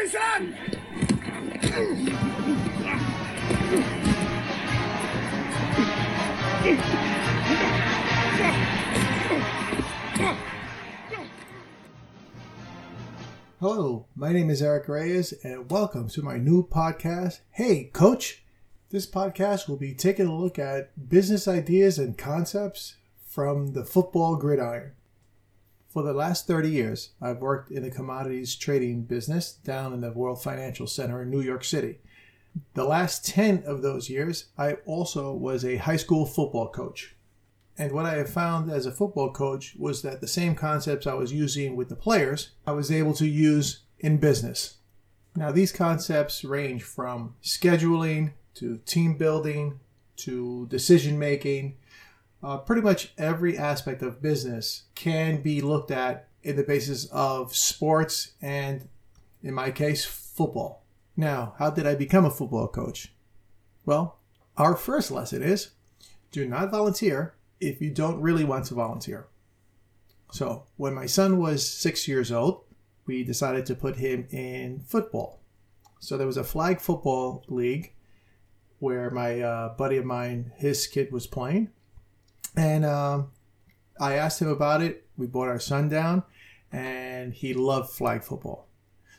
Jason! Hello, my name is Eric Reyes, and welcome to my new podcast, Hey Coach. This podcast will be taking a look at business ideas and concepts from the football gridiron. For the last 30 years, I've worked in the commodities trading business down in the World Financial Center in New York City. The last 10 of those years, I also was a high school football coach. And what I have found as a football coach was that the same concepts I was using with the players, I was able to use in business. Now, these concepts range from scheduling to team building to decision making. Uh, pretty much every aspect of business can be looked at in the basis of sports and, in my case, football. Now, how did I become a football coach? Well, our first lesson is do not volunteer if you don't really want to volunteer. So, when my son was six years old, we decided to put him in football. So, there was a flag football league where my uh, buddy of mine, his kid was playing. And um, I asked him about it. We brought our son down, and he loved flag football.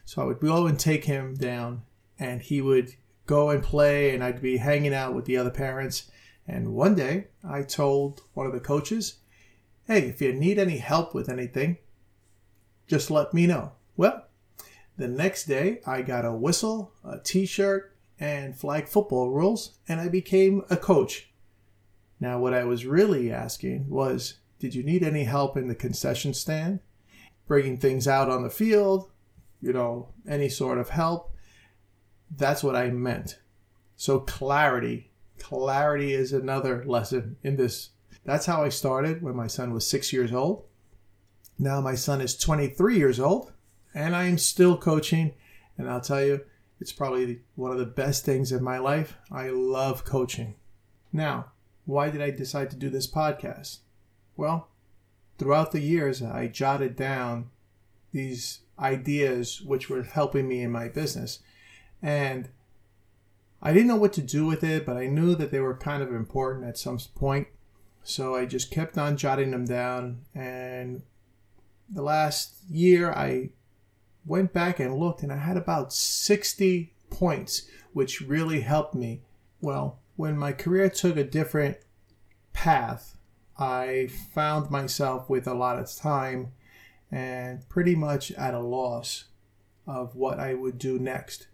So I would go and take him down, and he would go and play, and I'd be hanging out with the other parents and one day I told one of the coaches, hey, if you need any help with anything, just let me know. Well, the next day I got a whistle, a t shirt, and flag football rules, and I became a coach. Now, what I was really asking was, did you need any help in the concession stand? Bringing things out on the field, you know, any sort of help? That's what I meant. So, clarity clarity is another lesson in this. That's how I started when my son was six years old. Now my son is 23 years old, and I am still coaching. And I'll tell you, it's probably one of the best things in my life. I love coaching. Now, why did I decide to do this podcast? Well, throughout the years, I jotted down these ideas which were helping me in my business. And I didn't know what to do with it, but I knew that they were kind of important at some point. So I just kept on jotting them down. And the last year, I went back and looked, and I had about 60 points, which really helped me. Well, when my career took a different path, I found myself with a lot of time and pretty much at a loss of what I would do next.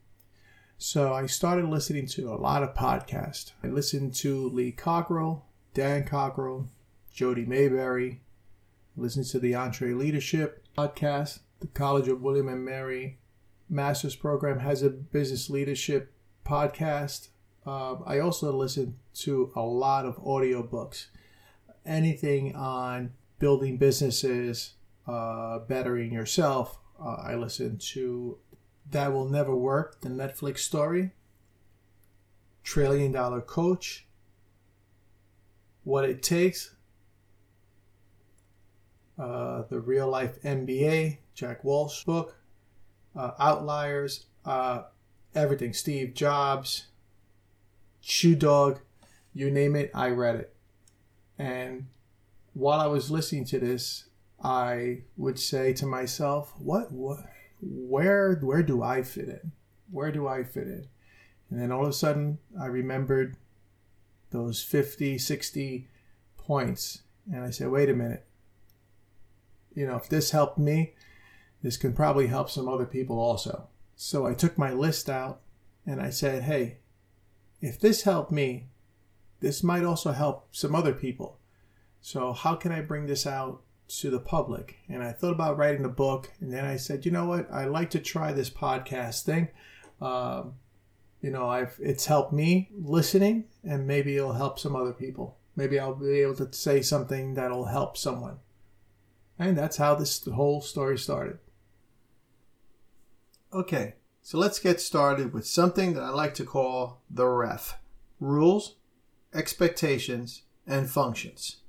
So I started listening to a lot of podcasts. I listened to Lee Cockerell, Dan Cockerell, Jody Maberry, listened to the EntreLeadership podcast. The College of William and Mary Master's Program has a business leadership podcast. Uh, I also listen to a lot of audiobooks. Anything on building businesses, uh, bettering yourself. Uh, I listen to that Will Never Work, the Netflix story, Trillion Dollar Coach, What It Takes, uh, The Real Life MBA, Jack Welch book, uh, Outliers, uh, everything, Steve Jobs, Shoe Dog, you name it, I read it. And while I was listening to this, I would say to myself, what, what, where where do I fit in? Where do I fit in? And then all of a sudden I remembered those 50, 60 points. And I said, wait a minute. You know, if this helped me, this can probably help some other people also. So I took my list out and I said, hey, if this helped me, this might also help some other people. So how can I bring this out to the public. And I thought about writing a book, and then I said, you know what, I like to try this podcast thing. Um, you know, I've it's helped me listening, and maybe it'll help some other people. Maybe I'll be able to say something that'll help someone. And that's how this whole story started. Okay, so let's get started with something that I like to call the REF rules, expectations, and functions.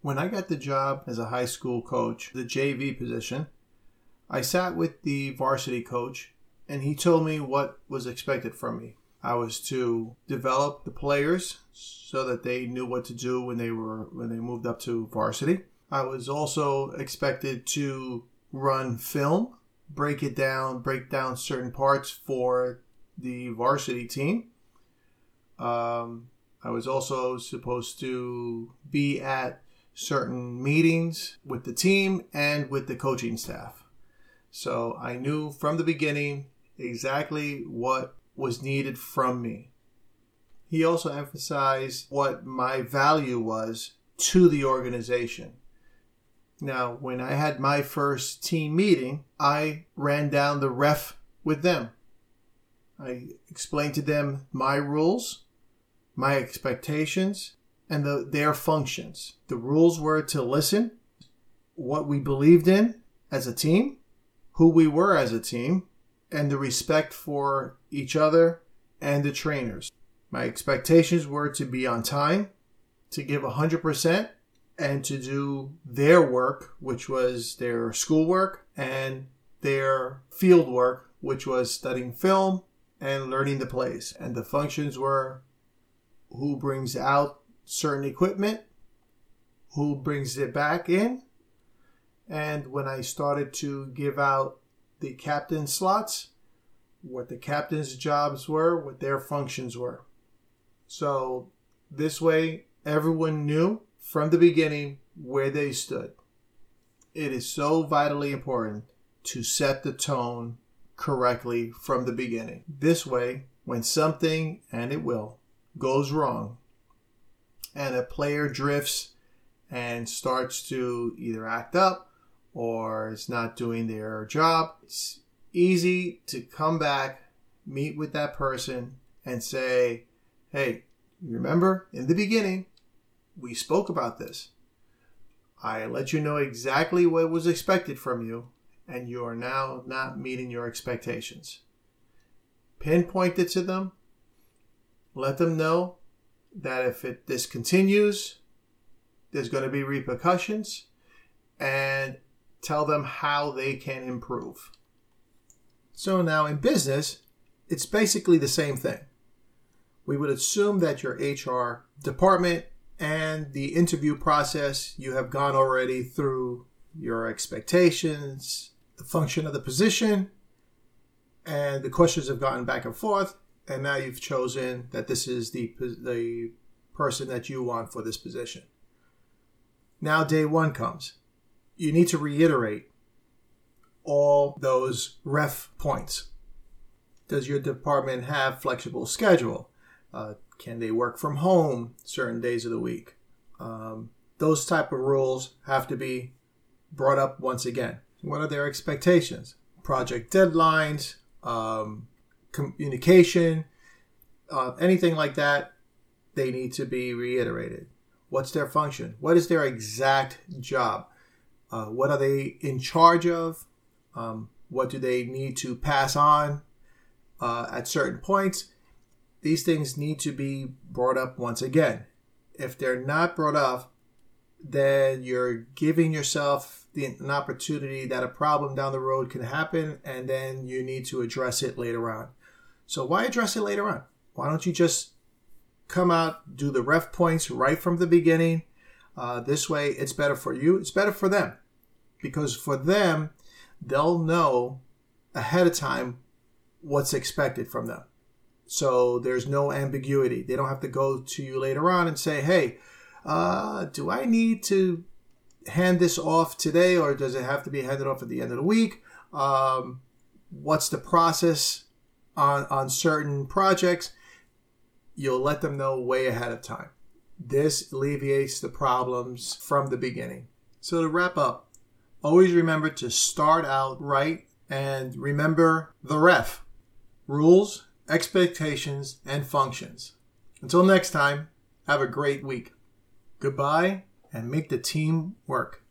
When I got the job as a high school coach, the JV position, I sat with the varsity coach and he told me what was expected from me. I was to develop the players so that they knew what to do when they were when they moved up to varsity. I was also expected to run film, break it down, break down certain parts for the varsity team. Um, I was also supposed to be at certain meetings with the team and with the coaching staff. So I knew from the beginning exactly what was needed from me. He also emphasized what my value was to the organization. Now, when I had my first team meeting, I ran down the ref with them. I explained to them my rules, my expectations, and the, their functions. The rules were to listen, what we believed in as a team, who we were as a team, and the respect for each other and the trainers. My expectations were to be on time, to give 100%, and to do their work, which was their schoolwork, and their field work, which was studying film and learning the plays. And the functions were who brings out certain equipment, who brings it back in. And when I started to give out the captain slots, what the captain's jobs were, what their functions were. So this way, everyone knew from the beginning where they stood. It is so vitally important to set the tone correctly from the beginning. This way, when something, and it will, goes wrong, and a player drifts and starts to either act up or is not doing their job, it's easy to come back, meet with that person, and say, hey, remember in the beginning, we spoke about this. I let you know exactly what was expected from you, and you are now not meeting your expectations. Pinpoint it to them. Let them know that if it this continues, there's going to be repercussions, and tell them how they can improve. So now in business, it's basically the same thing. We would assume that your HR department and the interview process, you have gone already through your expectations, the function of the position, and the questions have gotten back and forth, and now you've chosen that this is the the person that you want for this position. Now day 1 comes. You need to reiterate all those ref points. Does your department have flexible schedule? Uh, can they work from home certain days of the week? Um, those type of rules have to be brought up once again. What are their expectations? Project deadlines, um, communication, uh, anything like that, they need to be reiterated. What's their function? What is their exact job? Uh, what are they in charge of? Um, what do they need to pass on uh, at certain points? These things need to be brought up once again. If they're not brought up, then you're giving yourself the, an opportunity that a problem down the road can happen, and then you need to address it later on. So, why address it later on? Why don't you just come out, do the ref points right from the beginning? Uh, this way, it's better for you, it's better for them. Because for them, they'll know ahead of time what's expected from them. So there's no ambiguity. They don't have to go to you later on and say, hey, uh, do I need to hand this off today or does it have to be handed off at the end of the week? Um, what's the process on, on certain projects? You'll let them know way ahead of time. This alleviates the problems from the beginning. So to wrap up, Always remember to start out right and remember the ref rules, expectations, and functions. Until next time, have a great week. Goodbye and make the team work.